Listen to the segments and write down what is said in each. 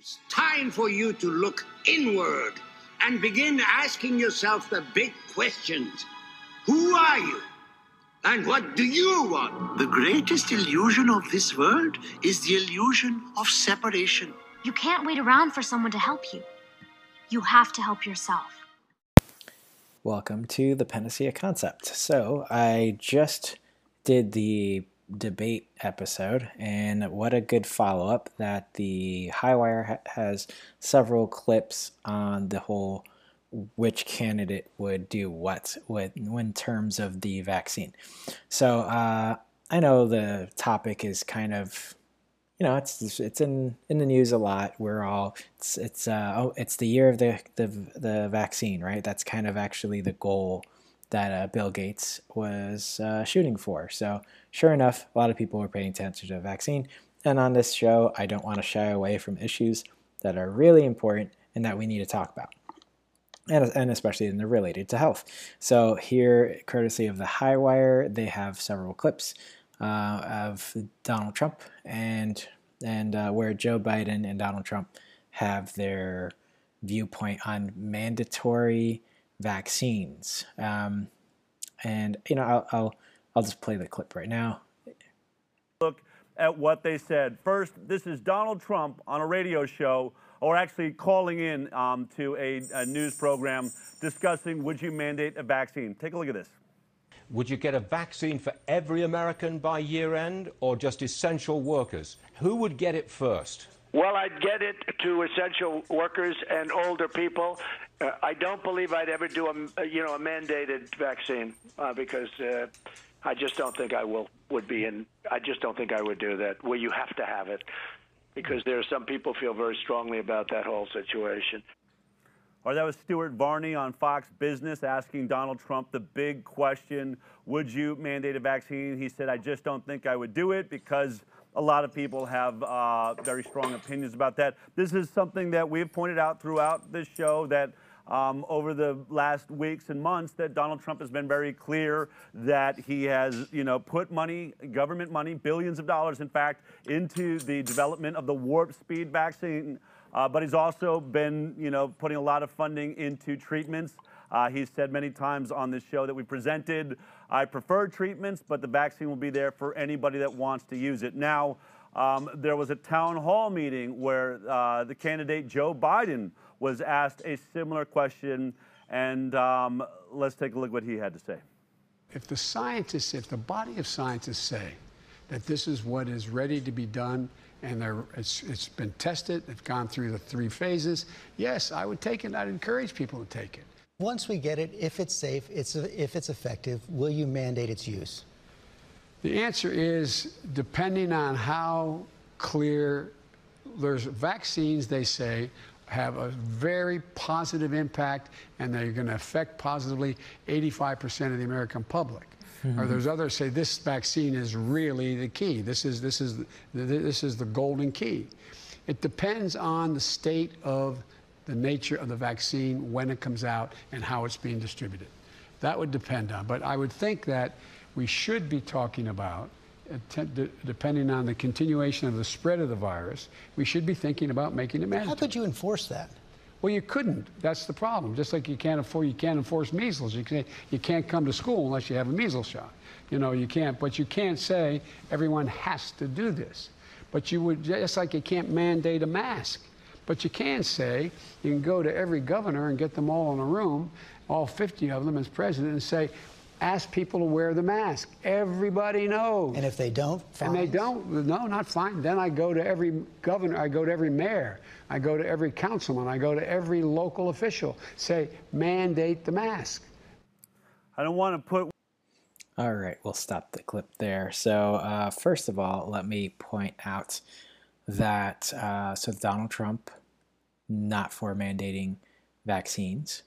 It's time for you to look inward and begin asking yourself the big questions. Who are you? And what do you want? The greatest illusion of this world is the illusion of separation. You can't wait around for someone to help you. You have to help yourself. Welcome to the Panacea Concept. So, I just did the debate episode, and what a good follow up that the Highwire ha- has several clips on the whole which candidate would do what with in terms of the vaccine. So uh, I know the topic is kind of you know it's it's in in the news a lot. We're all it's it's uh, oh it's the year of the the the vaccine, right? That's kind of actually the goal that uh, Bill Gates was uh, shooting for. So, sure enough, a lot of people were paying attention to the vaccine. And on this show, I don't want to shy away from issues that are really important and that we need to talk about. And, and especially when they're related to health. So, here, courtesy of the High Wire, they have several clips uh, of Donald Trump and, and uh, where Joe Biden and Donald Trump have their viewpoint on mandatory vaccines. Um, and you know, I'll, I'll I'll just play the clip right now. Look at what they said. First, this is Donald Trump on a radio show, or actually calling in um, to a, a news program discussing would you mandate a vaccine. Take a look at this. Would you get a vaccine for every American by year end or just essential workers? Who would get it first? Well, I'd get it to essential workers and older people. Uh, I don't believe I'd ever do a you know a mandated vaccine uh, because uh, I just don't think I will would be in. I just don't think I would do that where you have to have it because there are some people feel very strongly about that whole situation. Or that was Stuart Varney on Fox Business asking Donald Trump the big question Would you mandate a vaccine? He said, I just don't think I would do it because a lot of people have uh, very strong opinions about that. This is something that we've pointed out throughout this show that um, over the last weeks and months that Donald Trump has been very clear that he has, you know, put money, government money, billions of dollars, in fact, into the development of the warp speed vaccine. Uh, but he's also been, you know, putting a lot of funding into treatments. Uh, he's said many times on this show that we presented, I prefer treatments, but the vaccine will be there for anybody that wants to use it. Now, um, there was a town hall meeting where uh, the candidate Joe Biden was asked a similar question, and um, let's take a look what he had to say. If the scientists, if the body of scientists say that this is what is ready to be done and it's, it's been tested, it's gone through the three phases, yes, I would take it. I'd encourage people to take it. Once we get it, if it's safe, it's, if it's effective, will you mandate its use? The answer is depending on how clear there's vaccines, they say, have a very positive impact and they're going to affect positively 85% of the American public. Mm -hmm. Or there's others say this vaccine is really the key. This is, this, is, this is the golden key. It depends on the state of the nature of the vaccine, when it comes out, and how it's being distributed. That would depend on. But I would think that we should be talking about, depending on the continuation of the spread of the virus, we should be thinking about making it mandatory. How could you enforce that? Well, you couldn't. That's the problem. Just like you can't afford, you can't enforce measles. You can't, you can't come to school unless you have a measles shot. You know, you can't. But you can't say everyone has to do this. But you would just like you can't mandate a mask. But you can say, you can go to every governor and get them all in a room, all 50 of them as president, and say, ask people to wear the mask. Everybody knows. And if they don't, fines. And they don't, no, not fine. Then I go to every governor, I go to every mayor, I go to every councilman, I go to every local official, say, mandate the mask. I don't want to put. All right, we'll stop the clip there. So, uh, first of all, let me point out that, uh, so Donald Trump not for mandating vaccines,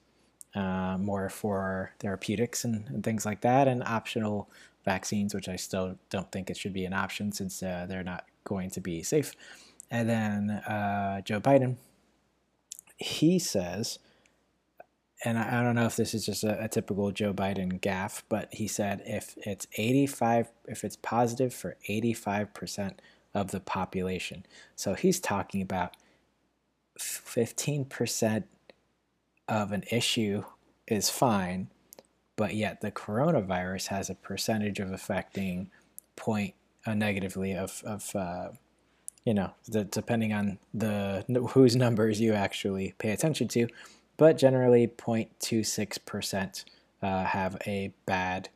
uh, more for therapeutics and, and, things like that, and optional vaccines, which I still don't think it should be an option since uh, they're not going to be safe. And then uh, Joe Biden, he says, and I, I don't know if this is just a, a typical Joe Biden gaffe, but he said if it's 85, if it's positive for 85% of the population. So he's talking about 15% of an issue is fine, but yet the coronavirus has a percentage of affecting point uh, negatively of, of uh, you know, the, depending on the whose numbers you actually pay attention to, but generally 0.26% uh, have a bad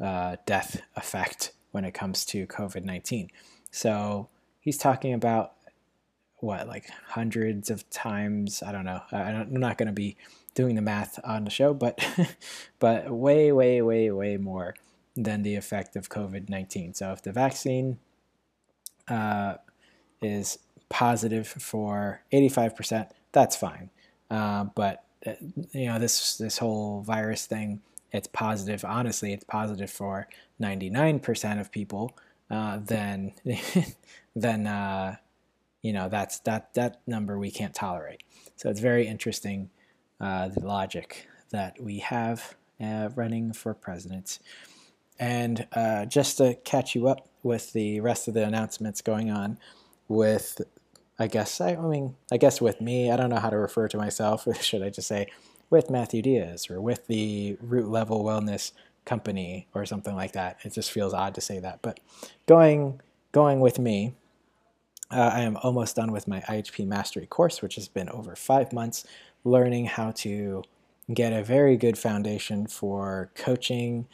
uh, death effect when it comes to COVID 19. So he's talking about what, like hundreds of times? I don't know. I'm not going to be doing the math on the show, but but way, way, way, way more than the effect of COVID 19. So if the vaccine uh, is positive for 85%, that's fine. Uh, but uh, you know this this whole virus thing, it's positive. Honestly, it's positive for 99% of people. Uh, then then uh, you know that's that that number we can't tolerate. So it's very interesting uh, the logic that we have uh, running for president. And uh, just to catch you up with the rest of the announcements going on with, I guess, I, I mean, I guess with me, I don't know how to refer to myself. Should I just say with Mathew Diaz or with the Root Level Wellness Company or something like that? It just feels odd to say that. But going going with me, uh, I am almost done with my IHP Mastery course, which has been over five months, learning how to get a very good foundation for coaching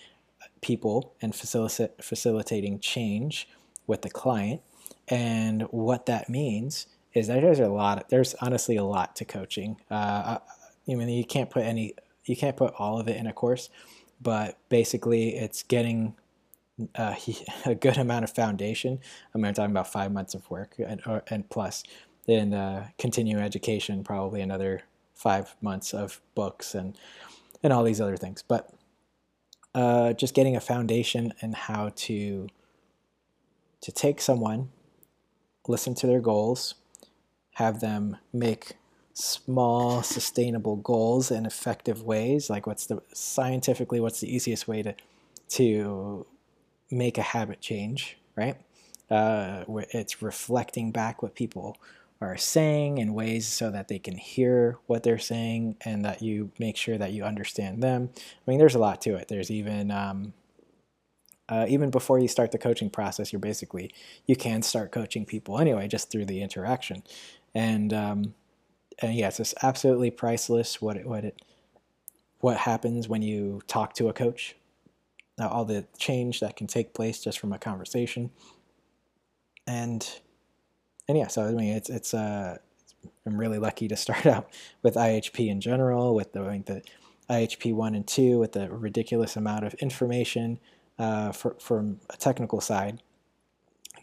people and facil- facilitating change with the client. And what that means is that there's a lot. There's honestly a lot to coaching. Uh, I mean, you can't put any, you can't put all of it in a course, but basically, it's getting uh, a good amount of foundation. I mean, I'm talking about five months of work and, or, and plus, then uh, continuing education, probably another five months of books and and all these other things. But uh, just getting a foundation and how to to take someone, listen to their goals, have them make small sustainable goals in effective ways like what's the scientifically what's the easiest way to to make a habit change right uh, it's reflecting back what people are saying in ways so that they can hear what they're saying and that you make sure that you understand them. I mean, there's a lot to it. There's even um, uh, even before you start the coaching process, you're basically you can start coaching people anyway just through the interaction, and um, and yes, it's absolutely priceless what it, what it what happens when you talk to a coach. Now, all the change that can take place just from a conversation, and and yeah, so I mean, it's it's uh, I'm really lucky to start out with IHP in general, with the, I think the IHP one and two, with the ridiculous amount of information uh, for, from a technical side.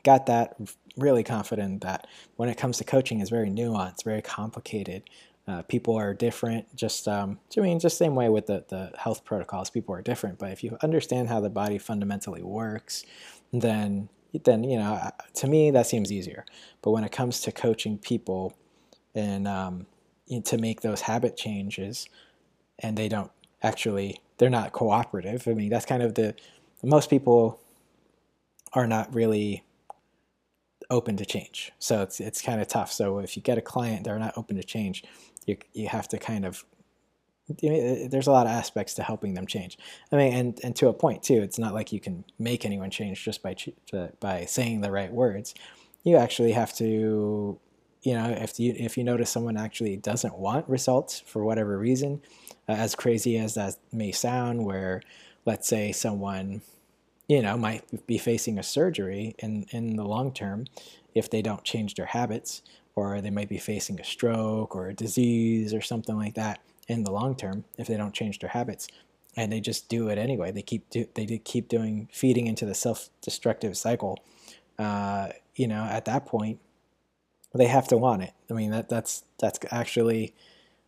Got that really confident that when it comes to coaching, is very nuanced, very complicated. Uh, people are different. Just um, I mean, just same way with the the health protocols, people are different. But if you understand how the body fundamentally works, then then you know to me that seems easier. But when it comes to coaching people and um, to make those habit changes and they don't actually they're not cooperative i mean that's kind of the most people are not really open to change. So it's it's kind of tough. So if you get a client they're not open to change you you have to kind of there's a lot of aspects to helping them change. I mean, and, and to a point too, it's not like you can make anyone change just by by saying the right words. You actually have to, you know, if you if you notice someone actually doesn't want results for whatever reason, uh, as crazy as that may sound, where let's say someone, you know, might be facing a surgery in in the long term, if they don't change their habits, or they might be facing a stroke or a disease or something like that in the long term if they don't change their habits. And they just do it anyway. They keep do, they keep doing feeding into the self-destructive cycle. Uh, you know at that point they have to want it. I mean that that's that's actually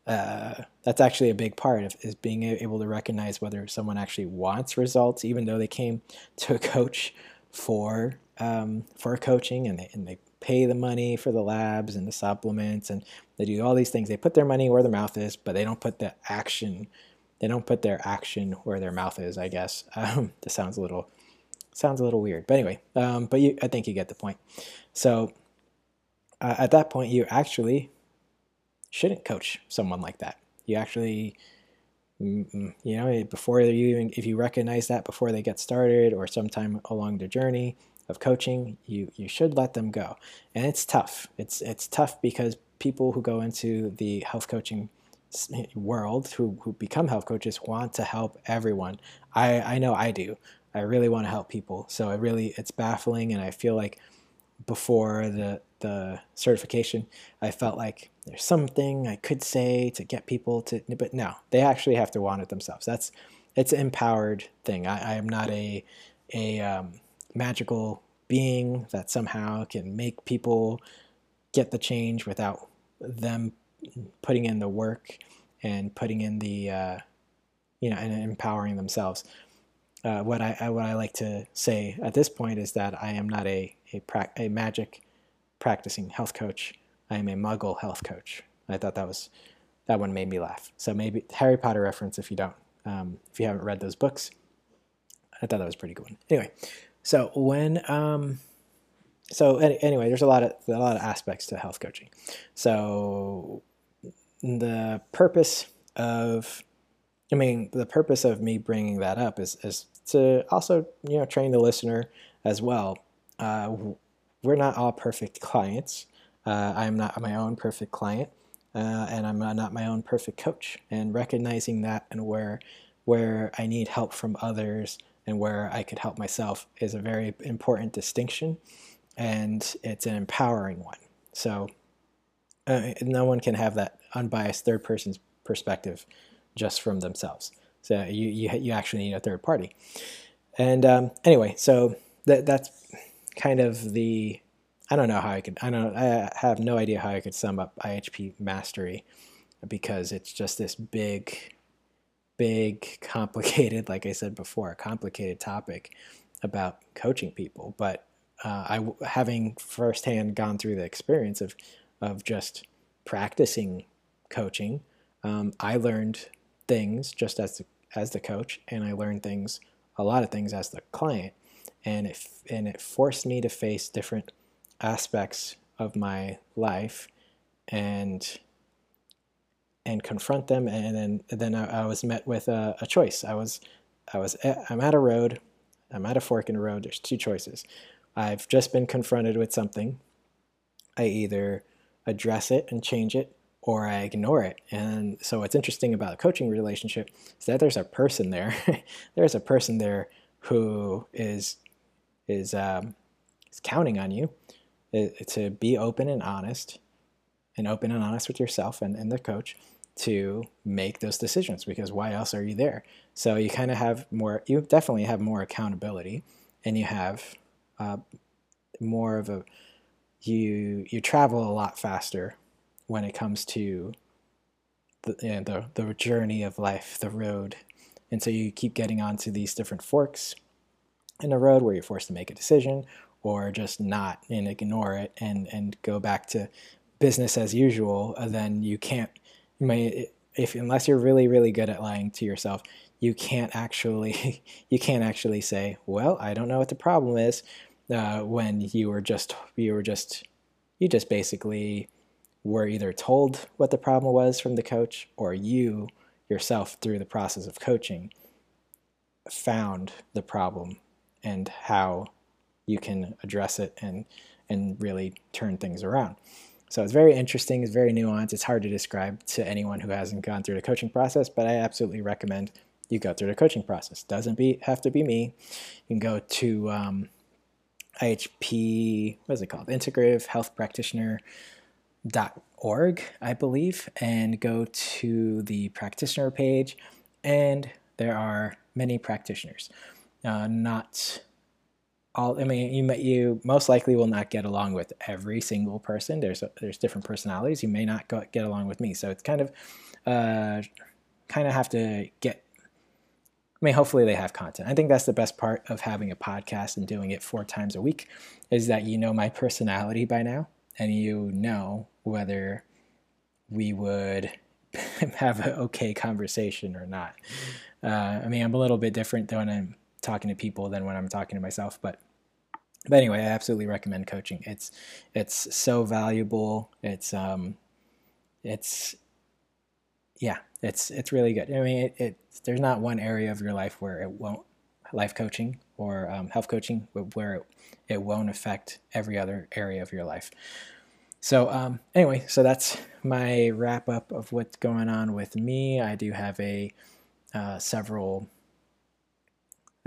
uh, that's actually a big part of is being able to recognize whether someone actually wants results even though they came to a coach for um, for coaching and they, and they pay the money for the labs and the supplements and they do all these things. They put their money where their mouth is, but they don't put the action. They don't put their action where their mouth is. I guess um, this sounds a little sounds a little weird, but anyway. Um, but you, I think you get the point. So uh, at that point, you actually shouldn't coach someone like that. You actually, you know, before you even, if you recognize that before they get started or sometime along the journey of coaching, you, you should let them go. And it's tough. It's, it's tough because people who go into the health coaching world who, who become health coaches want to help everyone. I, I know I do. I really want to help people. So it really, it's baffling. And I feel like before the, the certification, I felt like there's something I could say to get people to, but no, they actually have to want it themselves. That's, it's an empowered thing. I, I am not a, a um, magical being that somehow can make people get the change without them putting in the work and putting in the, uh, you know, and empowering themselves. Uh, what I what I like to say at this point is that I am not a a, pra- a magic practicing health coach. I am a Muggle health coach. I thought that was that one made me laugh. So maybe Harry Potter reference if you don't, um, if you haven't read those books. I thought that was pretty good one. Anyway, so when um, so anyway, there's a lot of a lot of aspects to health coaching. So the purpose of I mean, the purpose of me bringing that up is, is to also, you know, train the listener as well. Uh, we're not all perfect clients. Uh, I'm not my own perfect client, uh, and I'm not my own perfect coach. And recognizing that and where where I need help from others and where I could help myself is a very important distinction, and it's an empowering one. So uh, no one can have that unbiased third person's perspective just from themselves. So you you, you actually need a third party. And um, anyway, so that that's kind of the I don't know how I could I don't I have no idea how I could sum up IHP mastery because it's just this big big complicated like I said before a complicated topic about coaching people but uh, I having firsthand gone through the experience of of just practicing coaching um, I learned things just as the, as the coach and I learned things a lot of things as the client and it and it forced me to face different aspects of my life and and confront them and then then I, I was met with a, a, choice I was I was at, I'm at a road I'm at a fork in the road there's two choices I've just been confronted with something I either address it and change it or I ignore it. And so what's interesting about a coaching relationship is that there's a person there. there's a person there who is is um, is counting on you uh, to be open and honest, and open and honest with yourself and, and the coach to make those decisions because why else are you there? So you kind of have more, you definitely have more accountability and you have uh, more of a, you, you travel a lot faster when it comes to the, you know, the, the journey of life, the road. And so you keep getting onto these different forks in the road where you're forced to make a decision or just not and ignore it and, and go back to business as usual, uh, then you can't, you may, if unless you're really, really good at lying to yourself, you can't actually, you can't actually say, well, I don't know what the problem is, uh, when you were just, you were just, you just basically were either told what the problem was from the coach or you yourself through the process of coaching found the problem and how you can address it and and really turn things around. So it's very interesting, it's very nuanced. It's hard to describe to anyone who hasn't gone through the coaching process, but I absolutely recommend you go through the coaching process. Doesn't be have to be me. You can go to um, IHP, what is it called? Integrative Health Practitioner dot org, I believe, and go to the practitioner page, and there are many practitioners. Uh, not all. I mean, you you most likely will not get along with every single person. There's there's different personalities. You may not go, get along with me, so it's kind of uh, kind of have to get. I mean, hopefully they have content. I think that's the best part of having a podcast and doing it four times a week, is that you know my personality by now and you know whether we would have an okay conversation or not. Uh, I mean, I'm a little bit different when I'm talking to people than when I'm talking to myself, but but anyway, I absolutely recommend coaching. It's it's so valuable. It's um, it's yeah, it's it's really good. I mean, it, it there's not one area of your life where it won't life coaching or um, health coaching where it, it won't affect every other area of your life. So um, anyway, so that's my wrap up of what's going on with me. I do have a uh, several.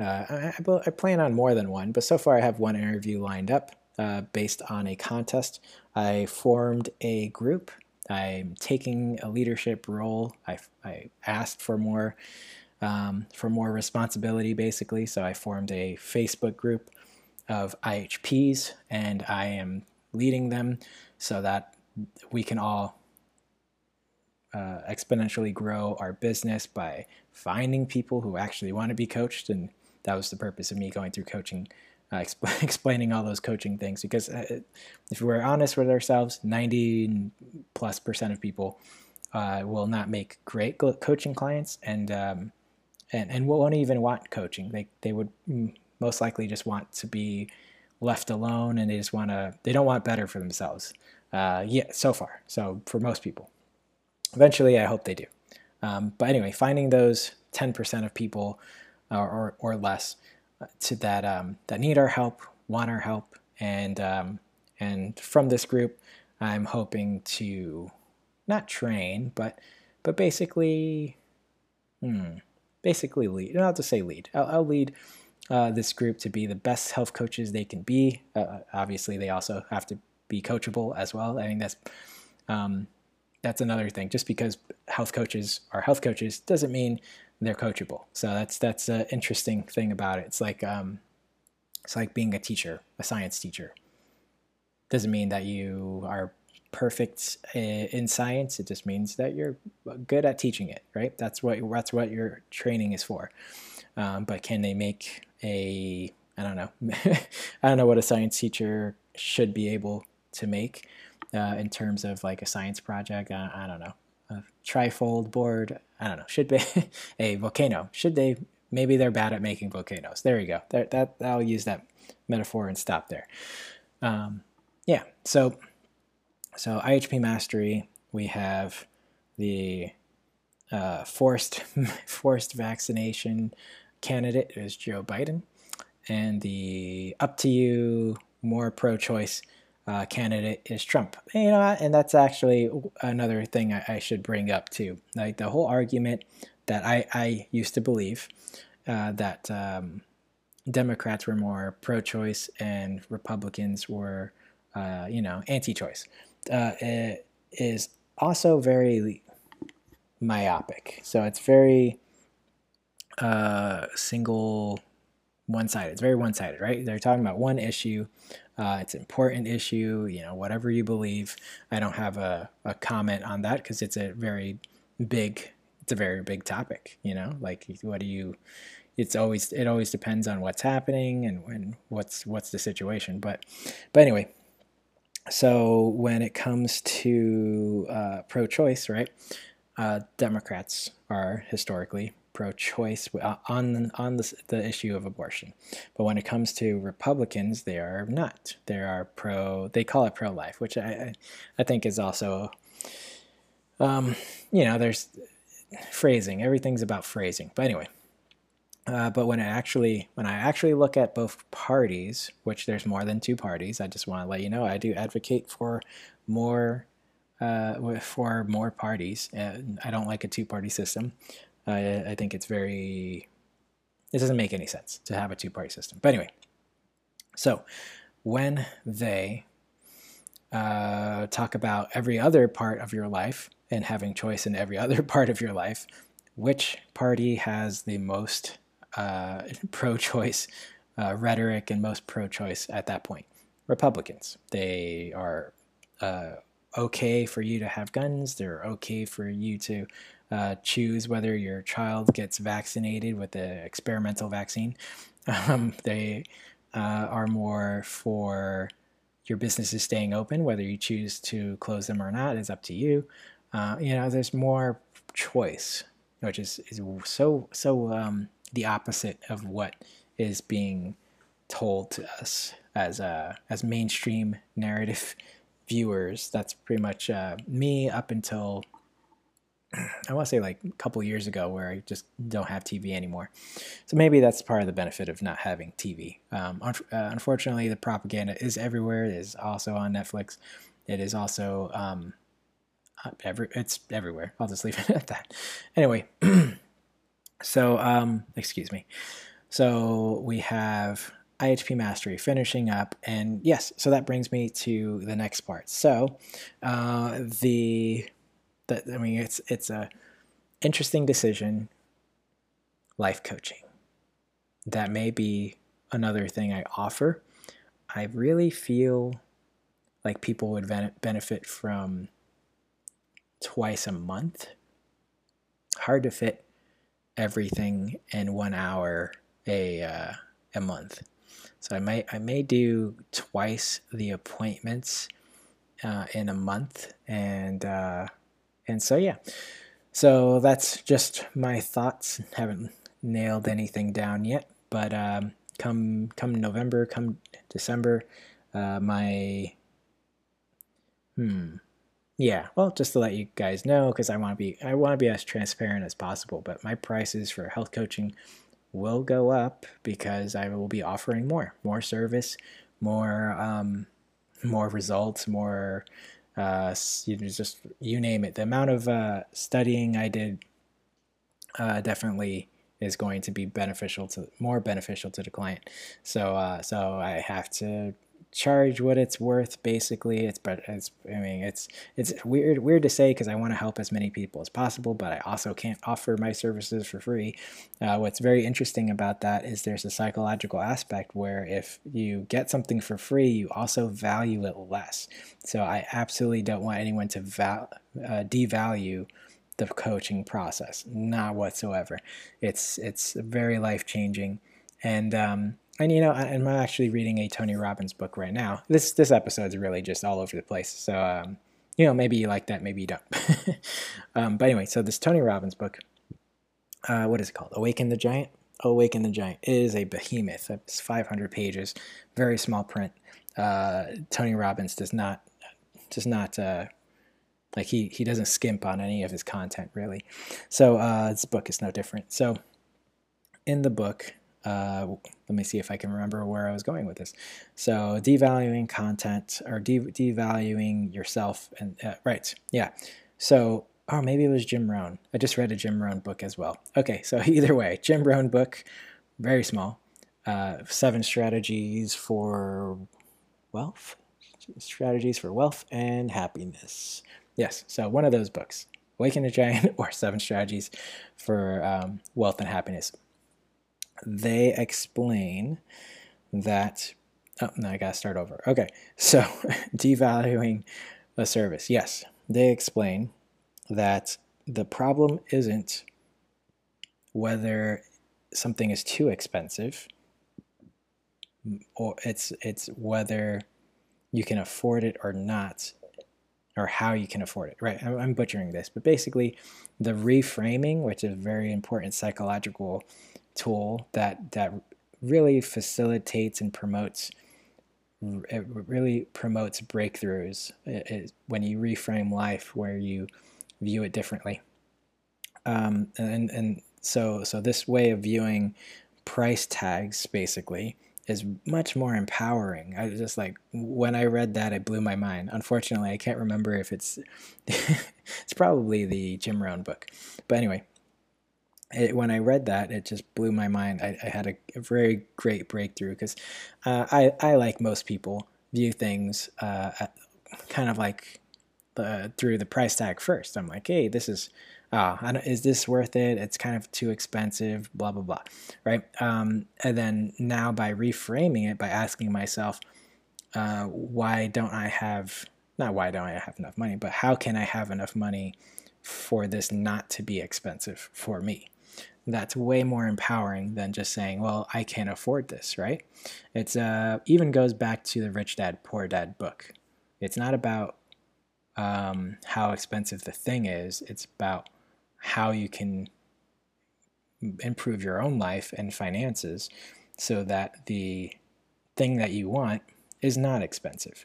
Uh, I, I, plan on more than one, but so far I have one interview lined up uh, based on a contest. I formed a group. I'm taking a leadership role. I, I asked for more um, for more responsibility, basically. So I formed a Facebook group of IHPs, and I am leading them so that we can all uh, exponentially grow our business by finding people who actually want to be coached. And that was the purpose of me going through coaching, uh, exp- explaining all those coaching things. Because uh, if we're honest with ourselves, 90 plus percent of people uh, will not make great coaching clients and, um, and, and won't even want coaching. They, they would most likely just want to be left alone and they just want to, they don't want better for themselves. Uh, yeah, so far. So for most people. Eventually, I hope they do. Um, but anyway, finding those 10% of people or, or, less uh, to that um, that need our help, want our help, and um, and from this group, I'm hoping to not train, but but basically, hmm, basically lead. Not to say lead. I'll, I'll lead uh, this group to be the best health coaches they can be. Uh, obviously, they also have to be coachable as well. I think that's um, that's another thing. Just because health coaches are health coaches doesn't mean they're coachable. So that's that's an interesting thing about it. It's like um, it's like being a teacher, a science teacher. Doesn't mean that you are perfect in science. It just means that you're good at teaching it, right? That's what that's what your training is for. Um, but can they make a I don't know I don't know what a science teacher should be able to make uh, in terms of like a science project. I, I don't know. A trifold board. I don't know. Should be a volcano. Should they? Maybe they're bad at making volcanoes. There you go. There, that I'll use that metaphor and stop there. Um, yeah. So, so IHP mastery. We have the uh, forced forced vaccination candidate is Joe Biden, and the up to you more pro-choice uh, candidate is Trump. You know, and that's actually another thing I, I, should bring up too. Like the whole argument that I, I used to believe uh, that um, Democrats were more pro-choice and Republicans were, uh, you know, anti-choice, uh, is also very myopic. So it's very uh, single one-sided. It's very one-sided, right? They're talking about one issue uh, it's an important issue, you know, whatever you believe. I don't have a, a comment on that because it's a very big, it's a very big topic, you know, like what do you, it's always, it always depends on what's happening and when, what's, what's the situation. But, but anyway, so when it comes to uh, pro-choice, right, uh, Democrats are historically pro-choice uh, on on the, the issue of abortion, but when it comes to Republicans, they are not. They are pro. They call it pro-life, which I I think is also, um, you know, there's phrasing. Everything's about phrasing. But anyway, uh, but when I actually when I actually look at both parties, which there's more than two parties, I just want to let you know I do advocate for more uh, for more parties. I don't like a two-party system. I, I think it's very, it doesn't make any sense to have a two party system. But anyway, so when they uh, talk about every other part of your life and having choice in every other part of your life, which party has the most uh, pro choice uh, rhetoric and most pro choice at that point? Republicans. They are uh, okay for you to have guns, they're okay for you to uh, choose whether your child gets vaccinated with the experimental vaccine. Um, they uh, are more for your businesses staying open. Whether you choose to close them or not is up to you. Uh, you know, there's more choice, which is, is so so um, the opposite of what is being told to us as a as mainstream narrative viewers. That's pretty much uh, me up until I want to say like a couple years ago, where I just don't have TV anymore. So maybe that's part of the benefit of not having TV. Um, un- uh, unfortunately, the propaganda is everywhere. It is also on Netflix. It is also um, uh, every it's everywhere. I'll just leave it at that. Anyway, so um, excuse me. So we have IHP Mastery finishing up, and yes, so that brings me to the next part. So uh, the that I mean it's it's a interesting decision. Life coaching. That may be another thing I offer. I really feel like people would benefit from twice a month. Hard to fit everything in one hour a uh, a month. So I may I may do twice the appointments uh, in a month, and uh, and so yeah. So that's just my thoughts. Haven't nailed anything down yet, but um, come come November, come December, uh, my hmm yeah, well, just to let you guys know, because I want to be I want to be as transparent as possible. But my prices for health coaching will go up because I will be offering more, more service, more, um, more results, more, uh, you just you name it. The amount of uh, studying I did uh, definitely is going to be beneficial to more beneficial to the client. So, uh, so I have to charge what it's worth basically. It's but it's i mean it's it's weird weird to say because i want to help as many people as possible but i also can't offer my services for free. Uh, what's very interesting about that is there's a psychological aspect where if you get something for free you also value it less. So i absolutely don't want anyone to val- uh, devalue the coaching process not whatsoever. It's it's very life changing and um, and you know, I'm actually reading a Tony Robbins book right now. This this episode's really just all over the place. So um, you know, maybe you like that, maybe you don't. um, but anyway, so this Tony Robbins book, uh, what is it called? Awaken the Giant. Awaken the Giant it is a behemoth. It's 500 pages, very small print. Uh, Tony Robbins does not does not uh, like he he doesn't skimp on any of his content really. So uh, this book is no different. So in the book, uh, let me see if I can remember where I was going with this. So devaluing content or de- devaluing yourself and uh, right, yeah. So oh maybe it was Jim Rohn. I just read a Jim Rohn book as well. Okay, so either way, Jim Rohn book, very small. Uh, seven strategies for wealth, strategies for wealth and happiness. Yes, so one of those books, Awaken a Giant or Seven Strategies for um, Wealth and Happiness they explain that. Oh, no, I gotta start over. Okay, so devaluing a service. Yes, they explain that the problem isn't whether something is too expensive or it's it's whether you can afford it or not or how you can afford it right i'm butchering this but basically the reframing which is a very important psychological tool that that really facilitates and promotes it really promotes breakthroughs it, it, when you reframe life where you view it differently um, and and so so this way of viewing price tags basically is much more empowering. I just like when I read that, it blew my mind. Unfortunately, I can't remember if it's it's probably the Jim Rohn book, but anyway, it, when I read that, it just blew my mind. I, I had a, a, very great breakthrough because uh, I, I, like most people, view things uh, at, kind of like the, through the price tag first. I'm like, hey, this is, uh, is this worth it? It's kind of too expensive, blah, blah, blah, right? Um, and then now by reframing it, by asking myself, uh, why don't I have, not why don't I have enough money, but how can I have enough money for this not to be expensive for me? That's way more empowering than just saying, "Well, I can't afford this." Right? It's uh, even goes back to the Rich Dad Poor Dad book. It's not about um, how expensive the thing is. It's about how you can improve your own life and finances so that the thing that you want is not expensive.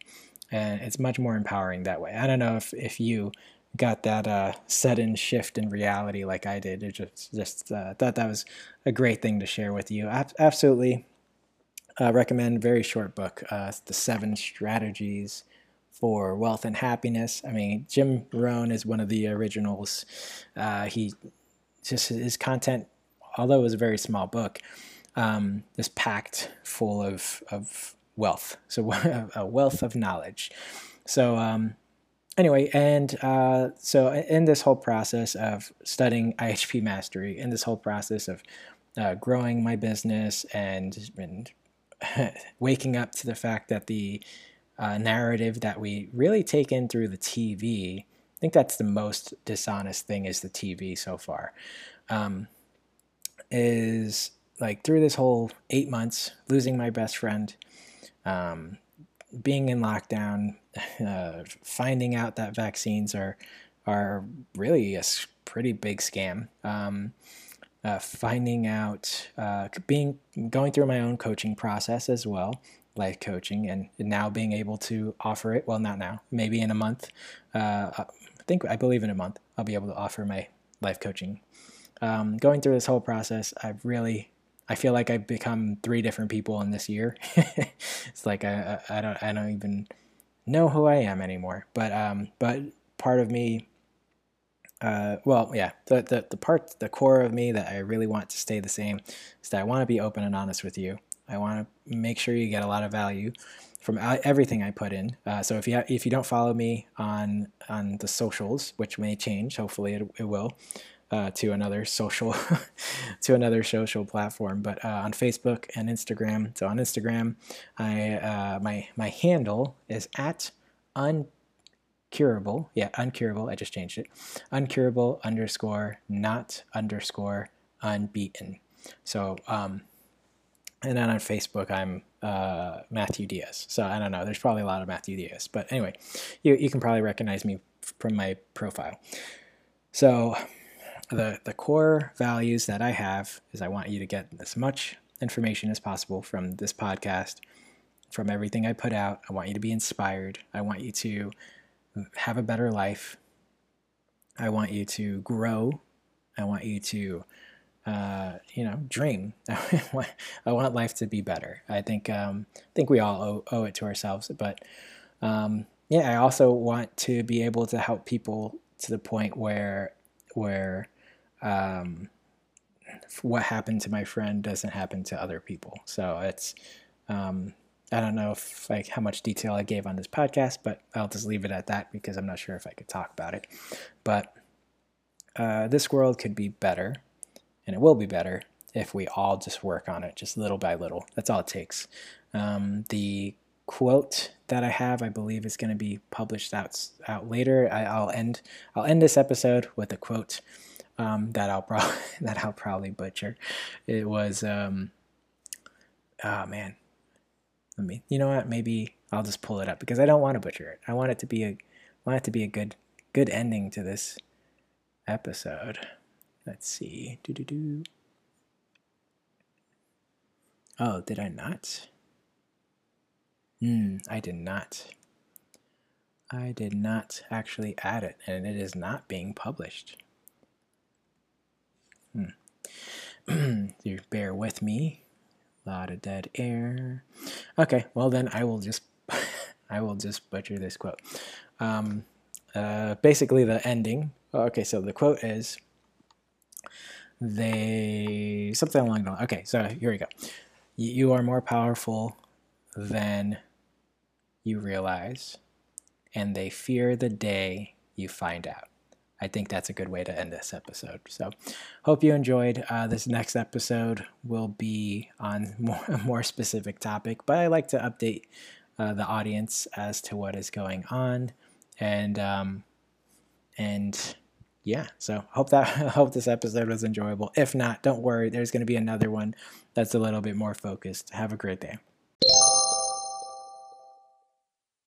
and it's much more empowering that way. I don't know if if you got that uh, sudden shift in reality like I did. It just just uh, thought that was a great thing to share with you. absolutely uh, recommend very short book, uh, the Seven Strategies for Wealth and Happiness. I mean, Jim Rohn is one of the originals. Uh, he just his content, although it was a very small book, um, is packed full of of wealth. So a wealth of knowledge. So um, anyway, and uh, so in this whole process of studying IHP mastery, in this whole process of uh, growing my business and, and waking up to the fact that the uh, narrative that we really take in through the TV, I think that's the most dishonest thing is the TV so far, um, is like through this whole eight months, losing my best friend, um, being in lockdown, uh, finding out that vaccines are are really a pretty big scam. Um, uh, finding out, uh, being going through my own coaching process as well, life coaching, and now being able to offer it. Well, not now, maybe in a month. Uh, I think I believe in a month I'll be able to offer my life coaching. Um, going through this whole process, I've really I feel like I've become three different people in this year. it's like I, I, don't I don't even know who I am anymore. But um, but part of me, uh, well, yeah, the, the the part, the core of me that I really want to stay the same is that I want to be open and honest with you. I want to make sure you get a lot of value from everything I put in. Uh, so if you ha- if you don't follow me on on the socials, which may change, hopefully it, it will uh, to another social to another social platform but uh, on facebook and instagram. So on instagram i uh, my my handle is at uncurable. Yeah uncurable. I just changed it. Uncurable underscore not underscore unbeaten. So um and then on facebook i'm uh, mathew diaz. So i don't know. There's probably a lot of mathew diaz but anyway you, you can probably recognize me from my profile. So the, the core values that I have is I want you to get as much information as possible from this podcast, from everything I put out. I want you to be inspired. I want you to have a better life. I want you to grow. I want you to, uh, you know, dream. I want life to be better. I think um, I think we all owe, owe it to ourselves. But um, yeah, I also want to be able to help people to the point where where um, what happened to my friend doesn't happen to other people. So it's um, I don't know if like how much detail I gave on this podcast, but I'll just leave it at that because I'm not sure if I could talk about it. But uh, this world could be better, and it will be better if we all just work on it, just little by little. That's all it takes. Um, the quote that I have, I believe, is going to be published out out later. I, will end I'll end this episode with a quote um, that I'll probably that I'll probably butcher. It was um, oh man, let me. You know what? Maybe I'll just pull it up because I don't want to butcher it. I want it to be a want it to be a good good ending to this episode. Let's see. Do do do. Oh, did I not? Hmm, I did not. I did not actually add it, and it is not being published. You bear with me. A lot of dead air. Okay, well then I will just I will just butcher this quote. Um, uh, basically, the ending. Okay, so the quote is they something along the line. Okay, so here we go. You are more powerful than you realize, and they fear the day you find out. I think that's a good way to end this episode. So, hope you enjoyed. Uh, this next episode will be on more, a more specific topic, but I like to update uh, the audience as to what is going on, and um, and yeah. So hope that hope this episode was enjoyable. If not, don't worry. There's going to be another one that's a little bit more focused. Have a great day.